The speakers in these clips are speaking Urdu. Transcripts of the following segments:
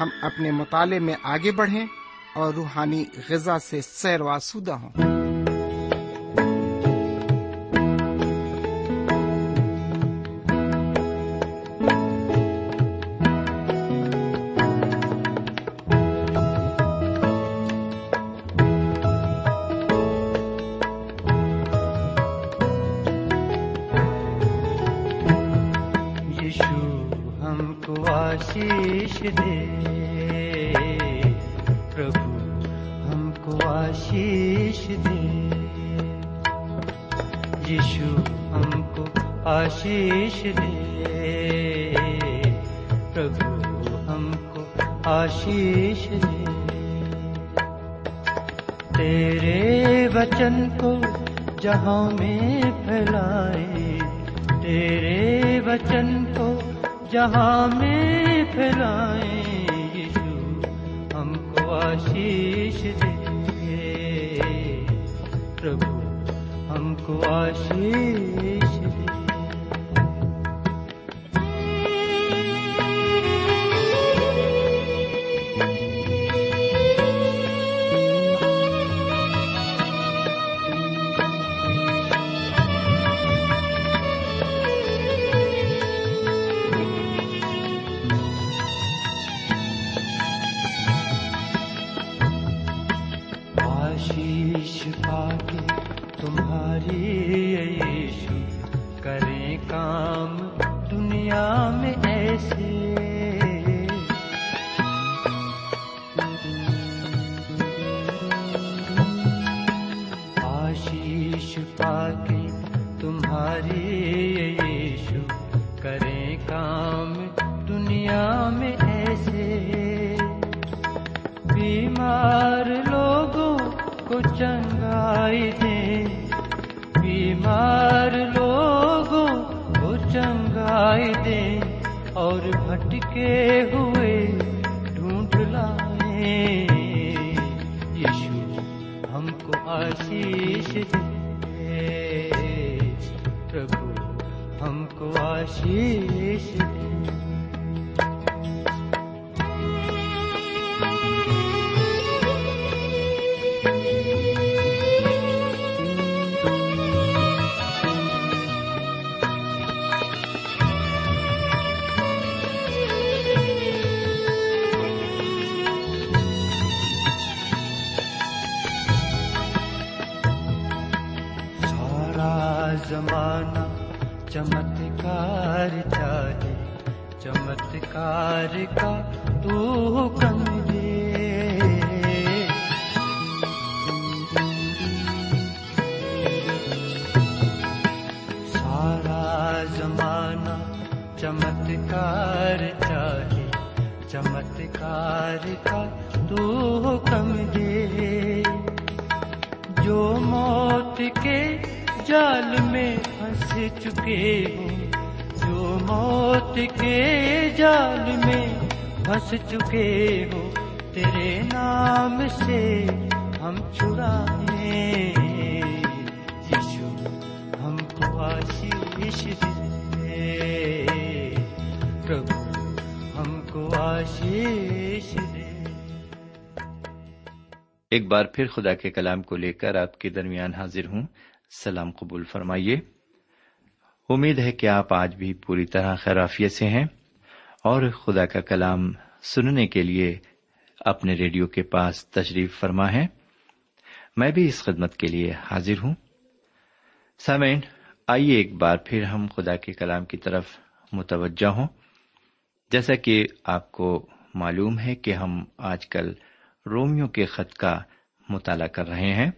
ہم اپنے مطالعے میں آگے بڑھیں اور روحانی غذا سے سیر واسودہ ہوں۔ ہم کو آشیش دے تیرے وچن کو جہاں میں پھیلائے، تیرے وچن کو جہاں میں پھیلائے۔ یشو ہم کو آشیش دے۔ پربھو، ہم کو آشیش آشیش چکے ہو تیرے نام سے ہم چھڑائیں یشو ہم کو آشیش دے پربھو، ہم کو آشیش دے۔ ایک بار پھر خدا کے کلام کو لے کر آپ کے درمیان حاضر ہوں۔ سلام قبول فرمائیے۔ امید ہے کہ آپ آج بھی پوری طرح خیرافیت سے ہیں اور خدا کا کلام سننے کے لیے اپنے ریڈیو کے پاس تشریف فرما ہے۔ میں بھی اس خدمت کے لیے حاضر ہوں۔ سامعین، آئیے ایک بار پھر ہم خدا کے کلام کی طرف متوجہ ہوں۔ جیسا کہ آپ کو معلوم ہے کہ ہم آج کل رومیو کے خط کا مطالعہ کر رہے ہیں۔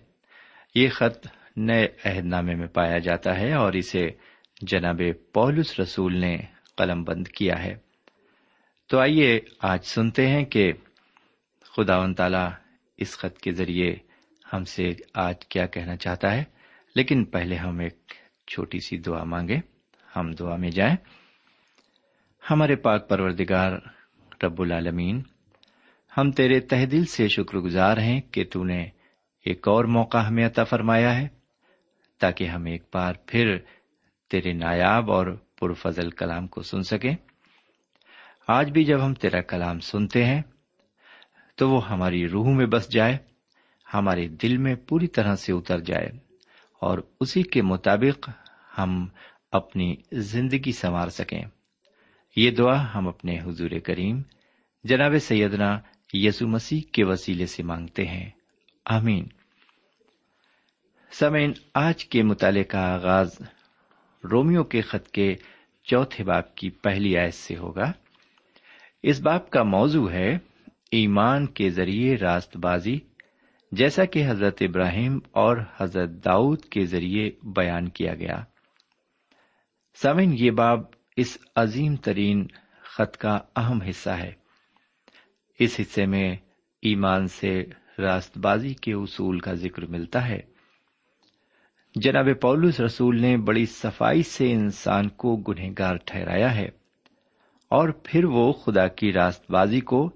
یہ خط نئے عہد نامے میں پایا جاتا ہے اور اسے جناب پولس رسول نے قلم بند کیا ہے۔ تو آئیے آج سنتے ہیں کہ خدا و تعالی اس خط کے ذریعے ہم سے آج کیا کہنا چاہتا ہے۔ لیکن پہلے ہم ایک چھوٹی سی دعا مانگے ہم دعا میں جائیں۔ ہمارے پاک پروردگار رب العالمین، ہم تیرے تہ دل سے شکر گزار ہیں کہ تو نے ایک اور موقع ہمیں عطا فرمایا ہے، تاکہ ہم ایک بار پھر تیرے نایاب اور پرفضل کلام کو سن سکیں۔ آج بھی جب ہم تیرا کلام سنتے ہیں، تو وہ ہماری روح میں بس جائے، ہمارے دل میں پوری طرح سے اتر جائے، اور اسی کے مطابق ہم اپنی زندگی سنوار سکیں۔ یہ دعا ہم اپنے حضور کریم، جناب سیدنا یسو مسیح کے وسیلے سے مانگتے ہیں۔ آمین۔ سمین آج کے مطالعے کا آغاز رومیو کے خط کے چوتھے باپ کی پہلی آیت سے ہوگا۔ اس باپ کا موضوع ہے ایمان کے ذریعے راست بازی جیسا کہ حضرت ابراہیم اور حضرت داؤد کے ذریعے بیان کیا گیا۔ سمن یہ باب اس عظیم ترین خط کا اہم حصہ ہے۔ اس حصے میں ایمان سے راست بازی کے اصول کا ذکر ملتا ہے۔ جناب پولس رسول نے بڑی صفائی سے انسان کو گنہگار ٹھہرایا ہے۔ اور پھر وہ خدا کی راست بازی کو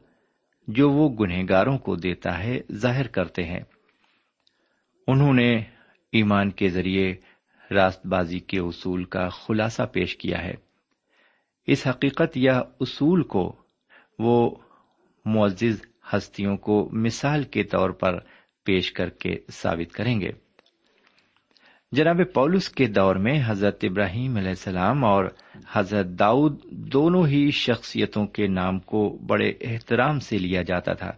جو وہ گنہگاروں کو دیتا ہے ظاہر کرتے ہیں۔ انہوں نے ایمان کے ذریعے راست بازی کے اصول کا خلاصہ پیش کیا ہے۔ اس حقیقت یا اصول کو وہ معزز ہستیوں کو مثال کے طور پر پیش کر کے ثابت کریں گے۔ جناب پولس کے دور میں حضرت ابراہیم علیہ السلام اور حضرت داؤد دونوں ہی شخصیتوں کے نام کو بڑے احترام سے لیا جاتا تھا۔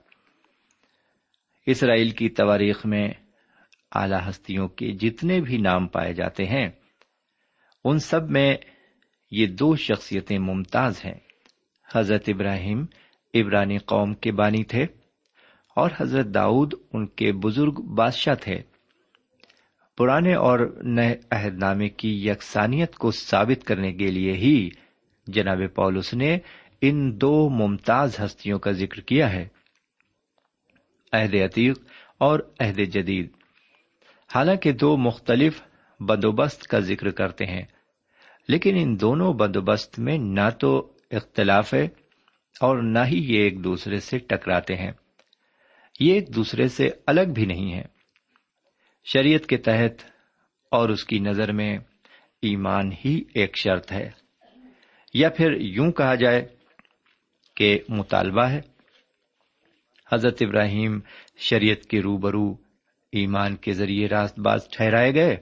اسرائیل کی تواریخ میں اعلی ہستیوں کے جتنے بھی نام پائے جاتے ہیں، ان سب میں یہ دو شخصیتیں ممتاز ہیں۔ حضرت ابراہیم ابرانی قوم کے بانی تھے اور حضرت داؤد ان کے بزرگ بادشاہ تھے۔ پرانے اور نئے عہد نامے کی یکسانیت کو ثابت کرنے کے لیے ہی جناب پولس نے ان دو ممتاز ہستیوں کا ذکر کیا ہے، عہد عتیق اور عہد جدید۔ حالانکہ دو مختلف بندوبست کا ذکر کرتے ہیں، لیکن ان دونوں بندوبست میں نہ تو اختلاف ہے اور نہ ہی یہ ایک دوسرے سے ٹکراتے ہیں۔ یہ ایک دوسرے سے الگ بھی نہیں ہے شریعت کے تحت اور اس کی نظر میں ایمان ہی ایک شرط ہے۔ یا پھر یوں کہا جائے کہ مطالبہ ہے۔ حضرت ابراہیم شریعت کے روبرو ایمان کے ذریعے راست باز ٹھہرائے گئے۔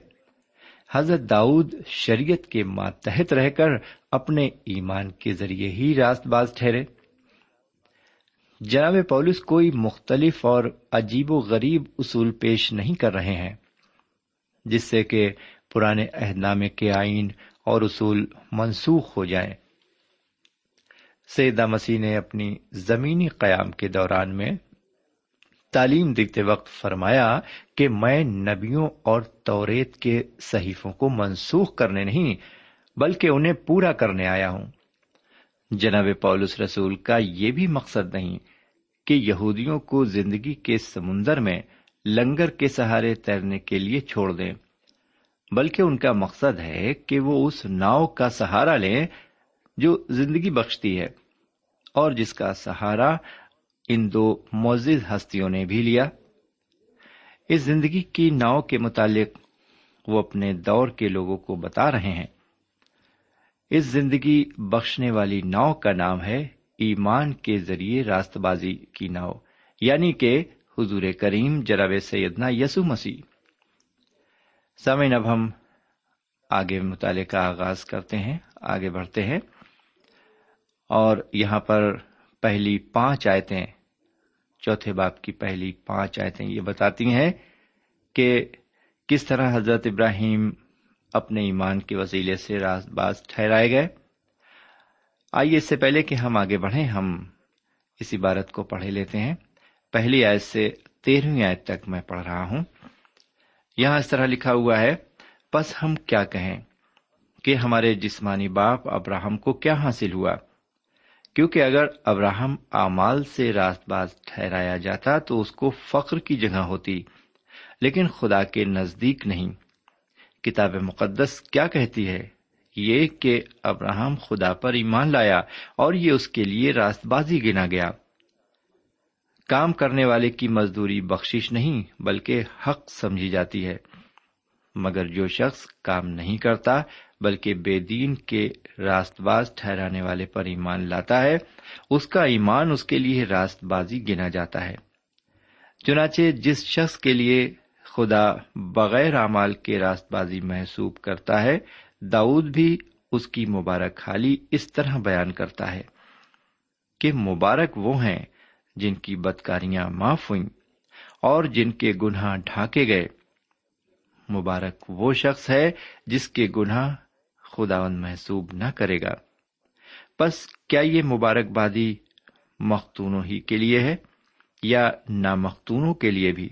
حضرت داؤد شریعت کے ماتحت رہ کر اپنے ایمان کے ذریعے ہی راست باز ٹھہرے۔ جناب پولس کوئی مختلف اور عجیب و غریب اصول پیش نہیں کر رہے ہیں، جس سے کہ پرانے عہد نامے کے آئین اور اصول منسوخ ہو جائیں۔ سیدہ مسیح نے اپنی زمینی قیام کے دوران میں تعلیم دیتے وقت فرمایا کہ میں نبیوں اور توریت کے صحیفوں کو منسوخ کرنے نہیں، بلکہ انہیں پورا کرنے آیا ہوں۔ جناب پولس رسول کا یہ بھی مقصد نہیں کہ یہودیوں کو زندگی کے سمندر میں لنگر کے سہارے تیرنے کے لیے چھوڑ دیں، بلکہ ان کا مقصد ہے کہ وہ اس ناؤ کا سہارا لیں جو زندگی بخشتی ہے اور جس کا سہارا ان دو معزز ہستیوں نے بھی لیا۔ اس زندگی کی ناؤ کے متعلق وہ اپنے دور کے لوگوں کو بتا رہے ہیں۔ اس زندگی بخشنے والی ناؤ کا نام ہے ایمان کے ذریعے راست بازی کی ناؤ یعنی کہ حضور کریم جراب سیدنا یسو مسیح۔ سمین اب ہم آگے مطالعے کا آغاز کرتے ہیں، آگے بڑھتے ہیں۔ اور یہاں پر پہلی پانچ آیتیں، چوتھے باپ کی پہلی پانچ آیتیں یہ بتاتی ہیں کہ کس طرح حضرت ابراہیم اپنے ایمان کے وسیلے سے راست باز ٹھہرائے گئے۔ آئیے اس سے پہلے کہ ہم آگے بڑھیں، ہم اس عبارت کو پڑھے لیتے ہیں۔ پہلی آیت سے تیرہویں آیت تک میں پڑھ رہا ہوں۔ یہاں اس طرح لکھا ہوا ہے بس ہم کیا کہیں کہ ہمارے جسمانی باپ ابراہم کو کیا حاصل ہوا؟ کیونکہ اگر ابراہم اعمال سے راست باز ٹھہرایا جاتا تو اس کو فخر کی جگہ ہوتی، لیکن خدا کے نزدیک نہیں۔ کتاب مقدس کیا کہتی ہے؟ یہ کہ ابراہم خدا پر ایمان لایا اور یہ اس کے لیے راست بازی گنا گیا۔ کام کرنے والے کی مزدوری بخشش نہیں بلکہ حق سمجھی جاتی ہے۔ مگر جو شخص کام نہیں کرتا بلکہ بے دین کے راست باز ٹھہرانے والے پر ایمان لاتا ہے، اس کا ایمان اس کے لیے راست بازی گنا جاتا ہے۔ چنانچہ جس شخص کے لیے خدا بغیر اعمال کے راست بازی محسوب کرتا ہے، داؤد بھی اس کی مبارک حالی اس طرح بیان کرتا ہے کہ مبارک وہ ہیں جن کی بدکاریاں معاف ہوئیں اور جن کے گناہ ڈھانکے گئے۔ مبارک وہ شخص ہے جس کے گناہ خداون محسوب نہ کرے گا۔ بس کیا یہ مبارک بادی مختونوں ہی کے لیے ہے یا نامختونوں کے لیے بھی؟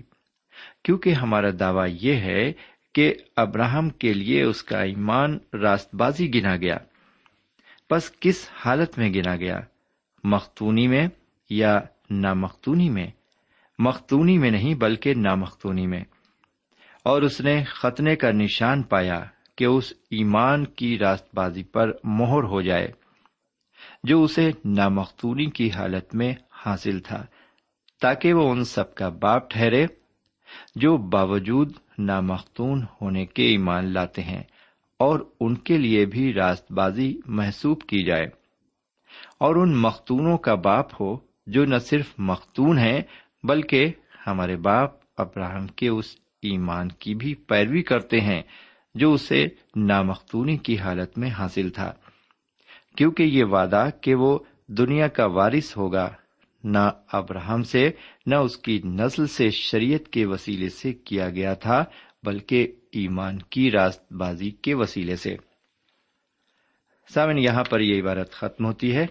کیونکہ ہمارا دعویٰ یہ ہے کہ ابراہم کے لیے اس کا ایمان راست بازی گنا گیا۔ بس کس حالت میں گنا گیا؟ مختونی میں یا نامختونی میں؟ مختونی میں نہیں بلکہ نامختونی میں۔ اور اس نے ختنے کا نشان پایا کہ اس ایمان کی راست بازی پر مہر ہو جائے، جو اسے نامختونی کی حالت میں حاصل تھا، تاکہ وہ ان سب کا باپ ٹھہرے۔ جو باوجود نامختون ہونے کے ایمان لاتے ہیں اور ان کے لیے بھی راست بازی محسوب کی جائے۔ اور ان مختونوں کا باپ ہو جو نہ صرف مختون ہیں بلکہ ہمارے باپ ابراہم کے اس ایمان کی بھی پیروی کرتے ہیں جو اسے نامختونی کی حالت میں حاصل تھا۔ کیونکہ یہ وعدہ کہ وہ دنیا کا وارث ہوگا نہ ابراہم سے، نہ اس کی نسل سے شریعت کے وسیلے سے کیا گیا تھا، بلکہ ایمان کی راست بازی کے وسیلے سے۔ سامن یہاں پر یہ عبارت ختم ہوتی ہے۔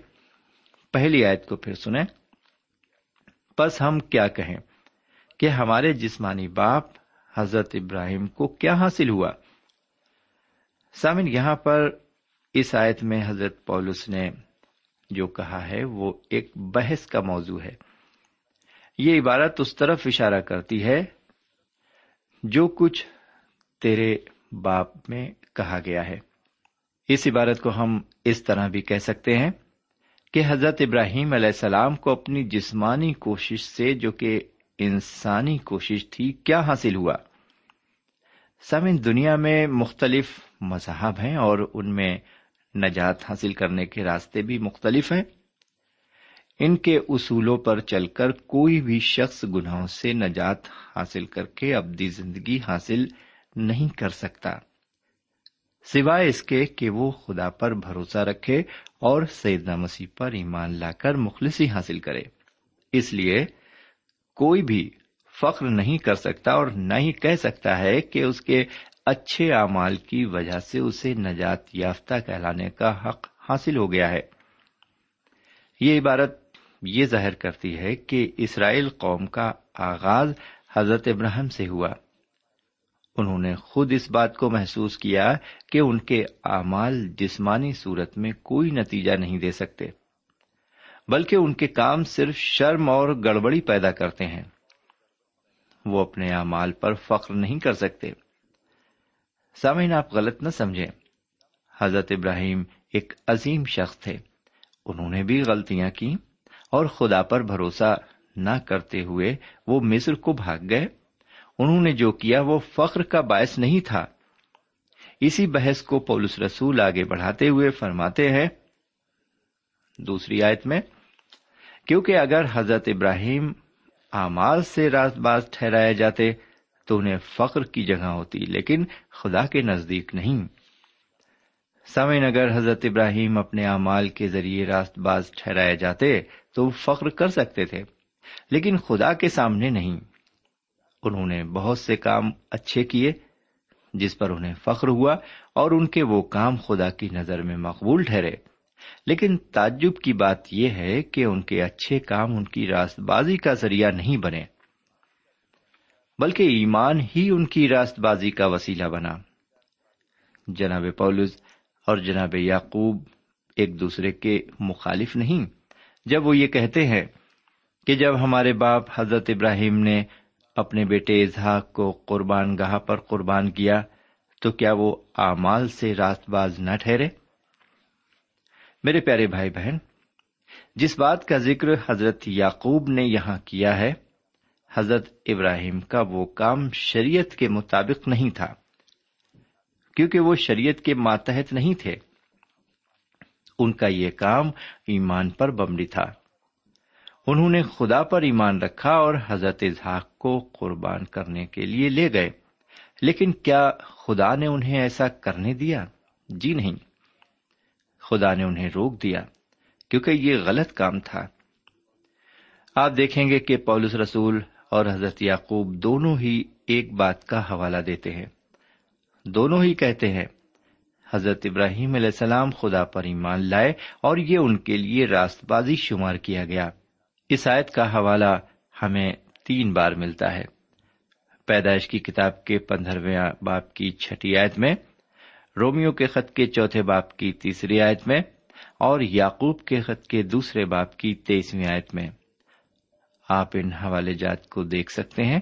پہلی آیت کو پھر سنیں۔ بس ہم کیا کہیں کہ ہمارے جسمانی باپ حضرت ابراہیم کو کیا حاصل ہوا؟ سامن یہاں پر اس آیت میں حضرت پولس نے جو کہا ہے وہ ایک بحث کا موضوع ہے۔ یہ عبارت اس طرف اشارہ کرتی ہے، جو کچھ تیرے باپ میں کہا گیا ہے۔ اس عبارت کو ہم اس طرح بھی کہہ سکتے ہیں کہ حضرت ابراہیم علیہ السلام کو اپنی جسمانی کوشش سے جو کہ انسانی کوشش تھی، کیا حاصل ہوا؟ سمن دنیا میں مختلف مذہب ہیں اور ان میں نجات حاصل کرنے کے راستے بھی مختلف ہیں۔ ان کے اصولوں پر چل کر کوئی بھی شخص گناہوں سے نجات حاصل کر کے ابدی زندگی حاصل نہیں کر سکتا۔ سوائے اس کے کہ وہ خدا پر بھروسہ رکھے اور سیدنا مسیح پر ایمان لا کر مخلصی حاصل کرے۔ اس لیے کوئی بھی فخر نہیں کر سکتا اور نہ ہی کہہ سکتا ہے کہ اس کے اچھے اعمال کی وجہ سے اسے نجات یافتہ کہلانے کا حق حاصل ہو گیا ہے۔ یہ عبارت یہ ظاہر کرتی ہے کہ اسرائیل قوم کا آغاز حضرت ابراہم سے ہوا۔ انہوں نے خود اس بات کو محسوس کیا کہ ان کے اعمال جسمانی صورت میں کوئی نتیجہ نہیں دے سکتے، بلکہ ان کے کام صرف شرم اور گڑبڑی پیدا کرتے ہیں۔ وہ اپنے اعمال پر فخر نہیں کر سکتے۔ سامعین، آپ غلط نہ سمجھیں۔ حضرت ابراہیم ایک عظیم شخص تھے۔ انہوں نے بھی غلطیاں کی اور خدا پر بھروسہ نہ کرتے ہوئے وہ مصر کو بھاگ گئے۔ انہوں نے جو کیا وہ فخر کا باعث نہیں تھا۔ اسی بحث کو پولس رسول آگے بڑھاتے ہوئے فرماتے ہیں، دوسری آیت میں، کیونکہ اگر حضرت ابراہیم اعمال سے راست باز ٹھہرائے جاتے تو انہیں فخر کی جگہ ہوتی، لیکن خدا کے نزدیک نہیں۔ سمے اگر حضرت ابراہیم اپنے اعمال کے ذریعے راست باز ٹھہرائے جاتے، تو وہ فخر کر سکتے تھے، لیکن خدا کے سامنے نہیں۔ انہوں نے بہت سے کام اچھے کیے، جس پر انہیں فخر ہوا، اور ان کے وہ کام خدا کی نظر میں مقبول ٹھہرے۔ لیکن تعجب کی بات یہ ہے کہ ان کے اچھے کام ان کی راست بازی کا ذریعہ نہیں بنے۔ بلکہ ایمان ہی ان کی راست بازی کا وسیلہ بنا۔ جناب پولس اور جناب یعقوب ایک دوسرے کے مخالف نہیں، جب وہ یہ کہتے ہیں کہ جب ہمارے باپ حضرت ابراہیم نے اپنے بیٹے اظہاق کو قربان گاہ پر قربان کیا، تو کیا وہ اعمال سے راست باز نہ ٹھہرے؟ میرے پیارے بھائی بہن، جس بات کا ذکر حضرت یعقوب نے یہاں کیا ہے حضرت ابراہیم کا وہ کام شریعت کے مطابق نہیں تھا، کیونکہ وہ شریعت کے ماتحت نہیں تھے۔ ان کا یہ کام ایمان پر بمڑی تھا۔ انہوں نے خدا پر ایمان رکھا اور حضرت اظہاق کو قربان کرنے کے لیے لے گئے۔ لیکن کیا خدا نے انہیں ایسا کرنے دیا؟ جی نہیں۔ خدا نے انہیں روک دیا، کیونکہ یہ غلط کام تھا۔ آپ دیکھیں گے کہ پولس رسول اور حضرت یعقوب دونوں ہی ایک بات کا حوالہ دیتے ہیں۔ دونوں ہی کہتے ہیں، حضرت ابراہیم علیہ السلام خدا پر ایمان لائے اور یہ ان کے لیے راست بازی شمار کیا گیا۔ اس آیت کا حوالہ ہمیں تین بار ملتا ہے۔ پیدائش کی کتاب کے پندرہویں باپ کی چھٹی آیت میں رومیو کے خط کے چوتھے باپ کی تیسری آیت میں، اور یعقوب کے خط کے دوسرے باپ کی تیسویں آیت میں۔ آپ ان حوالے جات کو دیکھ سکتے ہیں۔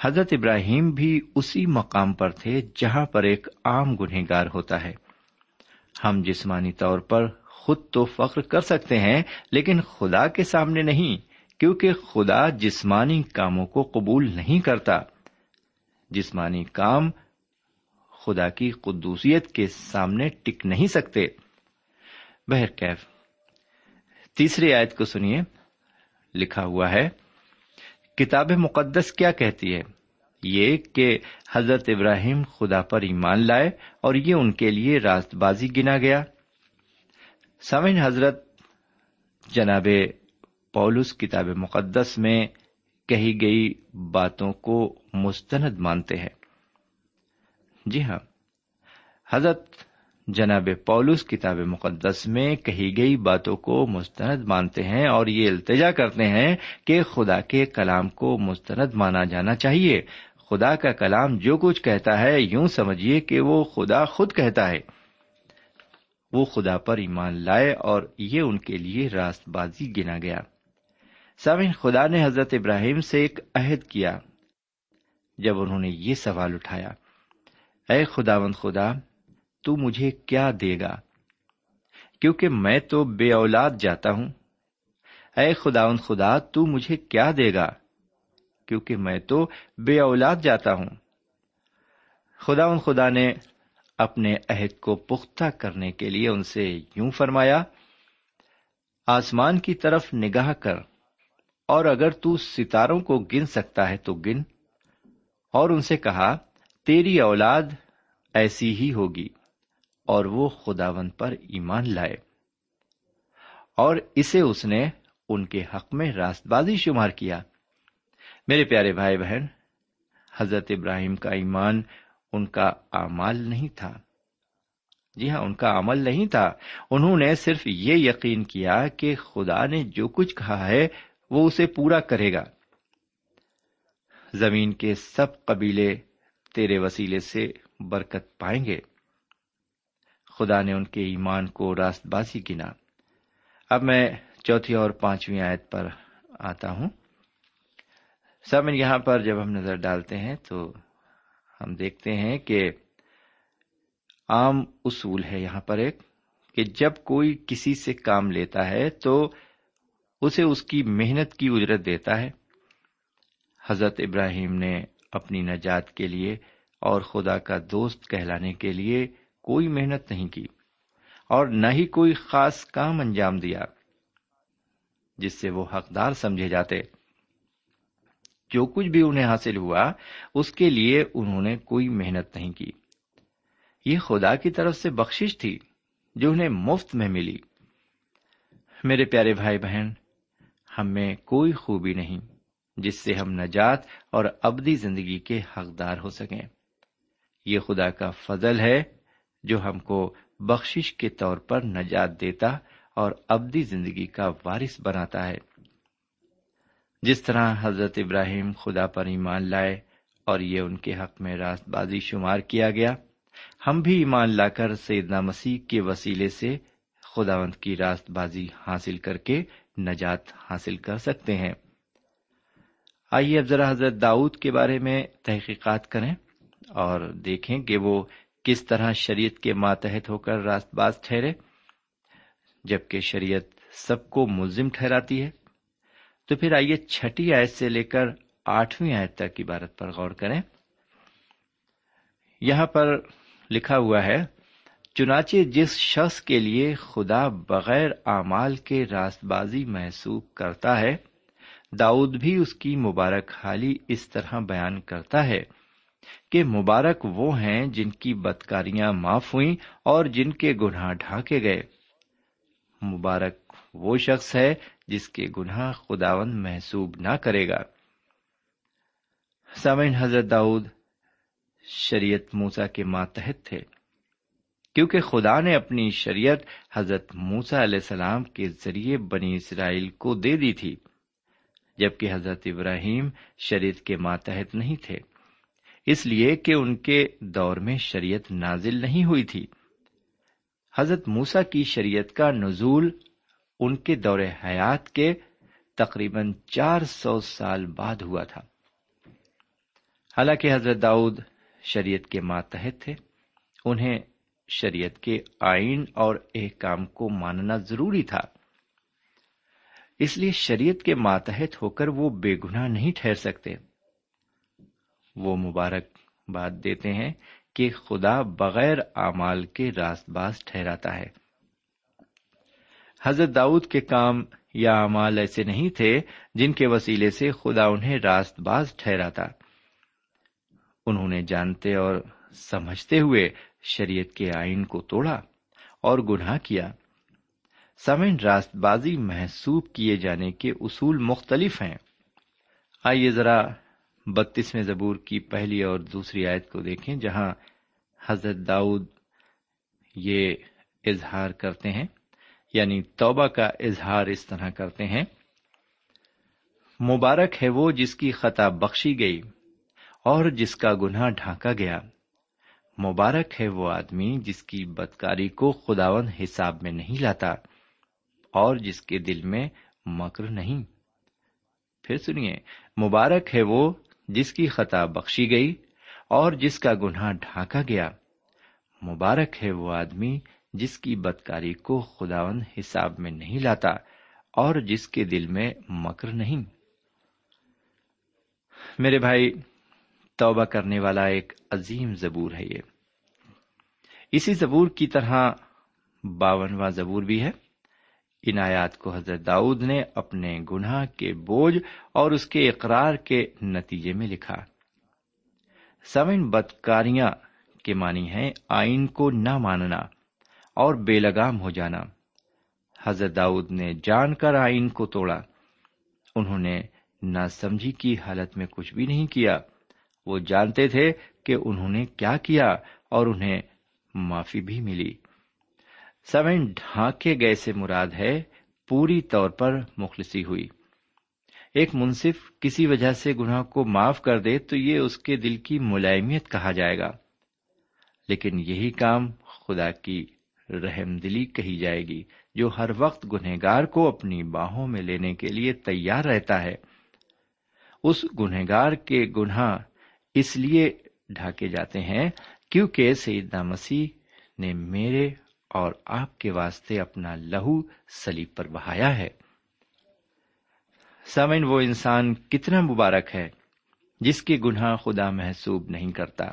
حضرت ابراہیم بھی اسی مقام پر تھے جہاں پر ایک عام گنہگار ہوتا ہے۔ ہم جسمانی طور پر خود تو فخر کر سکتے ہیں، لیکن خدا کے سامنے نہیں، کیونکہ خدا جسمانی کاموں کو قبول نہیں کرتا۔ جسمانی کام خدا کی قدوسیت کے سامنے ٹک نہیں سکتے۔ بہرکیف، تیسری آیت کو سنیے۔ لکھا ہوا ہے۔ کتاب مقدس کیا کہتی ہے؟ یہ کہ حضرت ابراہیم خدا پر ایمان لائے اور یہ ان کے لیے راست بازی گنا گیا۔ سمن حضرت جناب پولس کتاب مقدس میں کہی گئی باتوں کو مستند مانتے ہیں۔ جی ہاں حضرت جناب پولس کتاب مقدس میں کہی گئی باتوں کو مستند مانتے ہیں اور یہ التجا کرتے ہیں کہ خدا کے کلام کو مستند مانا جانا چاہیے۔ خدا کا کلام جو کچھ کہتا ہے، یوں سمجھیے کہ وہ خدا خود کہتا ہے۔ وہ خدا پر ایمان لائے اور یہ ان کے لیے راست بازی گنا گیا۔ سامن خدا نے حضرت ابراہیم سے ایک عہد کیا۔ جب انہوں نے یہ سوال اٹھایا، اے خداوند خدا تو مجھے کیا دے گا؟ کیونکہ میں تو بے اولاد جاتا ہوں۔ اے خدا ان خدا، تو مجھے کیا دے گا؟ کیونکہ میں تو بے اولاد جاتا ہوں۔ خدا ان خدا نے اپنے عہد کو پختہ کرنے کے لیے ان سے یوں فرمایا، آسمان کی طرف نگاہ کر، اور اگر تو ستاروں کو گن سکتا ہے تو گن۔ اور ان سے کہا، تیری اولاد ایسی ہی ہوگی۔ اور وہ خداون پر ایمان لائے۔ اور اسے اس نے ان کے حق میں راست بازی شمار کیا۔ میرے پیارے بھائی بہن، حضرت ابراہیم کا ایمان ان کا اعمال نہیں تھا۔ جی ہاں ان کا عمل نہیں تھا۔ انہوں نے صرف یہ یقین کیا کہ خدا نے جو کچھ کہا ہے، وہ اسے پورا کرے گا۔ زمین کے سب قبیلے تیرے وسیلے سے برکت پائیں گے۔ خدا نے ان کے ایمان کو راست بازی گنا۔ اب میں چوتھی اور پانچویں آیت پر آتا ہوں۔ سب یہاں پر جب ہم نظر ڈالتے ہیں تو ہم دیکھتے ہیں کہ عام اصول ہے یہاں پر ایک کہ جب کوئی کسی سے کام لیتا ہے تو اسے اس کی محنت کی اجرت دیتا ہے۔ حضرت ابراہیم نے اپنی نجات کے لیے اور خدا کا دوست کہلانے کے لیے کوئی محنت نہیں کی اور نہ ہی کوئی خاص کام انجام دیا، جس سے وہ حقدار سمجھے جاتے۔ جو کچھ بھی انہیں حاصل ہوا، اس کے لیے انہوں نے کوئی محنت نہیں کی۔ یہ خدا کی طرف سے بخشش تھی جو انہیں مفت میں ملی۔ میرے پیارے بھائی بہن، ہم میں کوئی خوبی نہیں جس سے ہم نجات اور ابدی زندگی کے حقدار ہو سکیں۔ یہ خدا کا فضل ہے۔ جو ہم کو بخشش کے طور پر نجات دیتا اور ابدی زندگی کا وارث بناتا ہے۔ جس طرح حضرت ابراہیم خدا پر ایمان لائے اور یہ ان کے حق میں راست بازی شمار کیا گیا، ہم بھی ایمان لا کر سیدنا مسیح کے وسیلے سے خداوند کی راست بازی حاصل کر کے نجات حاصل کر سکتے ہیں۔ آئیے اب ذرا حضرت داؤد کے بارے میں تحقیقات کریں اور دیکھیں کہ وہ کس طرح شریعت کے ماتحت ہو کر راست باز ٹھہرے؟ جبکہ شریعت سب کو ملزم ٹھہراتی ہے۔ تو پھر آئیے چھٹی آیت سے لے کر آٹھویں آیت تک عبارت پر غور کریں۔ یہاں پر لکھا ہوا ہے، چنانچہ جس شخص کے لیے خدا بغیر اعمال کے راست بازی محسوب کرتا ہے، داؤد بھی اس کی مبارک حالی اس طرح بیان کرتا ہے۔ کہ مبارک وہ ہیں جن کی بدکاریاں معاف ہوئیں اور جن کے گناہ ڈھانکے گئے۔ مبارک وہ شخص ہے جس کے گناہ خداون محسوب نہ کرے گا۔ سامعین، حضرت داؤد شریعت موسا کے ماتحت تھے۔ کیونکہ خدا نے اپنی شریعت حضرت موسا علیہ السلام کے ذریعے بنی اسرائیل کو دے دی تھی، جبکہ حضرت ابراہیم شریعت کے ماتحت نہیں تھے۔ اس لیے کہ ان کے دور میں شریعت نازل نہیں ہوئی تھی۔ حضرت موسا کی شریعت کا نزول ان کے دور حیات کے تقریباً چار سو سال بعد ہوا تھا۔ حالانکہ حضرت داؤد شریعت کے ماتحت تھے، انہیں شریعت کے آئین اور احکام کو ماننا ضروری تھا۔ اس لیے شریعت کے ماتحت ہو کر وہ بے گناہ نہیں ٹھہر سکتے۔ وہ مبارک بات دیتے ہیں کہ خدا بغیر اعمال کے راست باز ٹھہراتا ہے۔ حضرت داؤد کے کام یا اعمال ایسے نہیں تھے جن کے وسیلے سے خدا انہیں راست باز ٹھہراتا۔ انہوں نے جانتے اور سمجھتے ہوئے شریعت کے آئین کو توڑا اور گناہ کیا۔ سمن راست بازی محسوب کیے جانے کے اصول مختلف ہیں۔ آئیے ذرا بتیسویں زبور کی پہلی اور دوسری آیت کو دیکھیں جہاں حضرت داؤد یہ اظہار کرتے ہیں یعنی توبہ کا اظہار اس طرح کرتے ہیں۔ مبارک ہے وہ جس کی خطا بخشی گئی اور جس کا گناہ ڈھانکا گیا۔ مبارک ہے وہ آدمی جس کی بدکاری کو خداون حساب میں نہیں لاتا اور جس کے دل میں مکر نہیں۔ پھر سنیے، مبارک ہے وہ جس کی خطا بخشی گئی اور جس کا گناہ ڈھانکا گیا۔ مبارک ہے وہ آدمی جس کی بدکاری کو خداون حساب میں نہیں لاتا اور جس کے دل میں مکر نہیں۔ میرے بھائی، توبہ کرنے والا ایک عظیم زبور ہے یہ۔ اسی زبور کی طرح باونواں زبور بھی ہے۔ ان آیات کو حضرت داؤد نے اپنے گناہ کے بوجھ اور اس کے اقرار کے نتیجے میں لکھا۔ سمن بدکاریاں کے معنی ہے آئین کو نہ ماننا اور بے لگام ہو جانا۔ حضرت داؤد نے جان کر آئین کو توڑا۔ انہوں نے نہ سمجھی کی حالت میں کچھ بھی نہیں کیا۔ وہ جانتے تھے کہ انہوں نے کیا کیا اور انہیں معافی بھی ملی۔ سمن ڈھانکے گئے سے مراد ہے پوری طور پر مخلصی ہوئی۔ ایک منصف کسی وجہ سے گناہ کو معاف کر دے تو یہ اس کے دل کی ملائمیت کہا جائے گا۔ لیکن یہی کام خدا کی رحم دلی کہی جائے گی، جو ہر وقت گنہگار کو اپنی باہوں میں لینے کے لیے تیار رہتا ہے۔ اس گنہگار کے گناہ اس لیے ڈھاکے جاتے ہیں کیونکہ سیدنا مسیح نے میرے اور آپ کے واسطے اپنا لہو سلیب پر بہایا ہے۔ سمن وہ انسان کتنا مبارک ہے جس کے گناہ خدا محسوب نہیں کرتا۔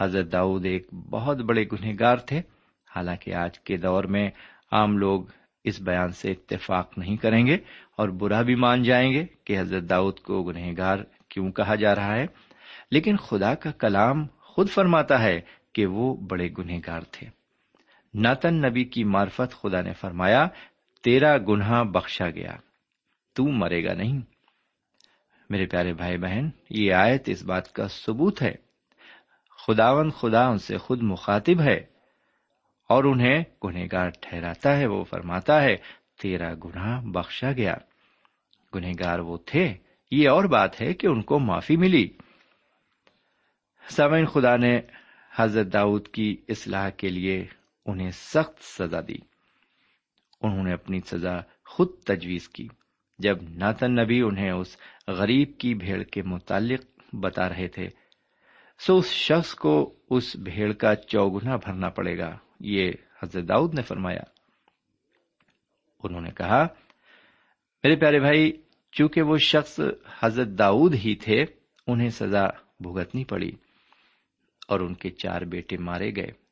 حضرت داؤد ایک بہت بڑے گنہ گار تھے۔ حالانکہ آج کے دور میں عام لوگ اس بیان سے اتفاق نہیں کریں گے اور برا بھی مان جائیں گے کہ حضرت داؤد کو گنہ گار کیوں کہا جا رہا ہے۔ لیکن خدا کا کلام خود فرماتا ہے کہ وہ بڑے گنہ گار تھے۔ ناتن نبی کی مارفت خدا نے فرمایا، تیرا گناہ بخشا گیا۔ تو مرے گا نہیں۔ میرے پیارے بھائی بہن، یہ آیت اس بات کا ثبوت ہے۔ خداون خدا ان سے خود مخاطب ہے اور انہیں گنہگار ٹھہراتا ہے، وہ فرماتا ہے، تیرا گناہ بخشا گیا۔ گنہگار وہ تھے۔ یہ اور بات ہے کہ ان کو معافی ملی۔ سامعین، خدا نے حضرت داؤد کی اصلاح کے لیے انہیں سخت سزا دی۔ انہوں نے اپنی سزا خود تجویز کی۔ جب ناتن نبی انہیں اس غریب کی بھیڑ کے متعلق بتا رہے تھے، سو اس شخص کو اس بھیڑ کا چوگنا بھرنا پڑے گا۔ یہ حضرت داؤد نے فرمایا۔ انہوں نے کہا، میرے پیارے بھائی، چونکہ وہ شخص حضرت داؤد ہی تھے، انہیں سزا بھگتنی پڑی اور ان کے چار بیٹے مارے گئے۔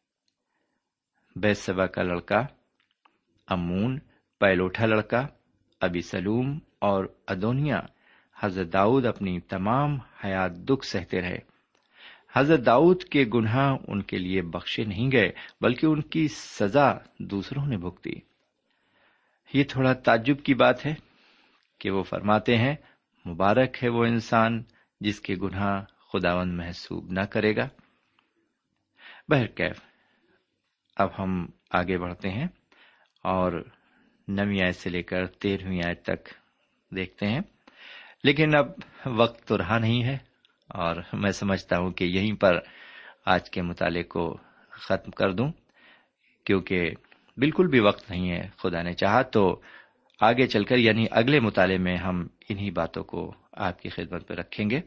بیسبا کا لڑکا، امون پیلوٹا لڑکا، ابی سلوم اور ادونیا، حضرت داؤد اپنی تمام حیات دکھ سہتے رہے۔ حضرت داؤد کے گناہ ان کے لیے بخشے نہیں گئے، بلکہ ان کی سزا دوسروں نے بھگتی یہ تھوڑا تعجب کی بات ہے کہ وہ فرماتے ہیں، مبارک ہے وہ انسان جس کے گناہ خداون محسوب نہ کرے گا۔ بہرکیف اب ہم آگے بڑھتے ہیں اور نویں آیت سے لے کر تیرہویں آیت تک دیکھتے ہیں۔ لیکن اب وقت تو رہا نہیں ہے اور میں سمجھتا ہوں کہ یہیں پر آج کے مطالعے کو ختم کر دوں، کیونکہ بالکل بھی وقت نہیں ہے، خدا نے چاہا تو آگے چل کر یعنی اگلے مطالعے میں ہم انہی باتوں کو آپ کی خدمت پہ رکھیں گے۔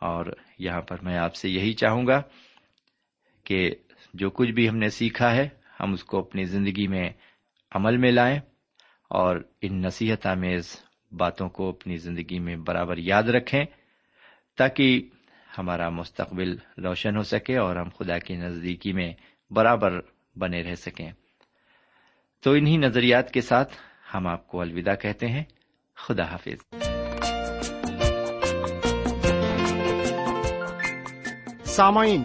اور یہاں پر میں آپ سے یہی چاہوں گا کہ جو کچھ بھی ہم نے سیکھا ہے، ہم اس کو اپنی زندگی میں عمل میں لائیں اور ان نصیحت آمیز باتوں کو اپنی زندگی میں برابر یاد رکھیں تاکہ ہمارا مستقبل روشن ہو سکے اور ہم خدا کی نزدیکی میں برابر بنے رہ سکیں۔ تو انہی نظریات کے ساتھ ہم آپ کو الوداع کہتے ہیں۔ خدا حافظ۔ سامعین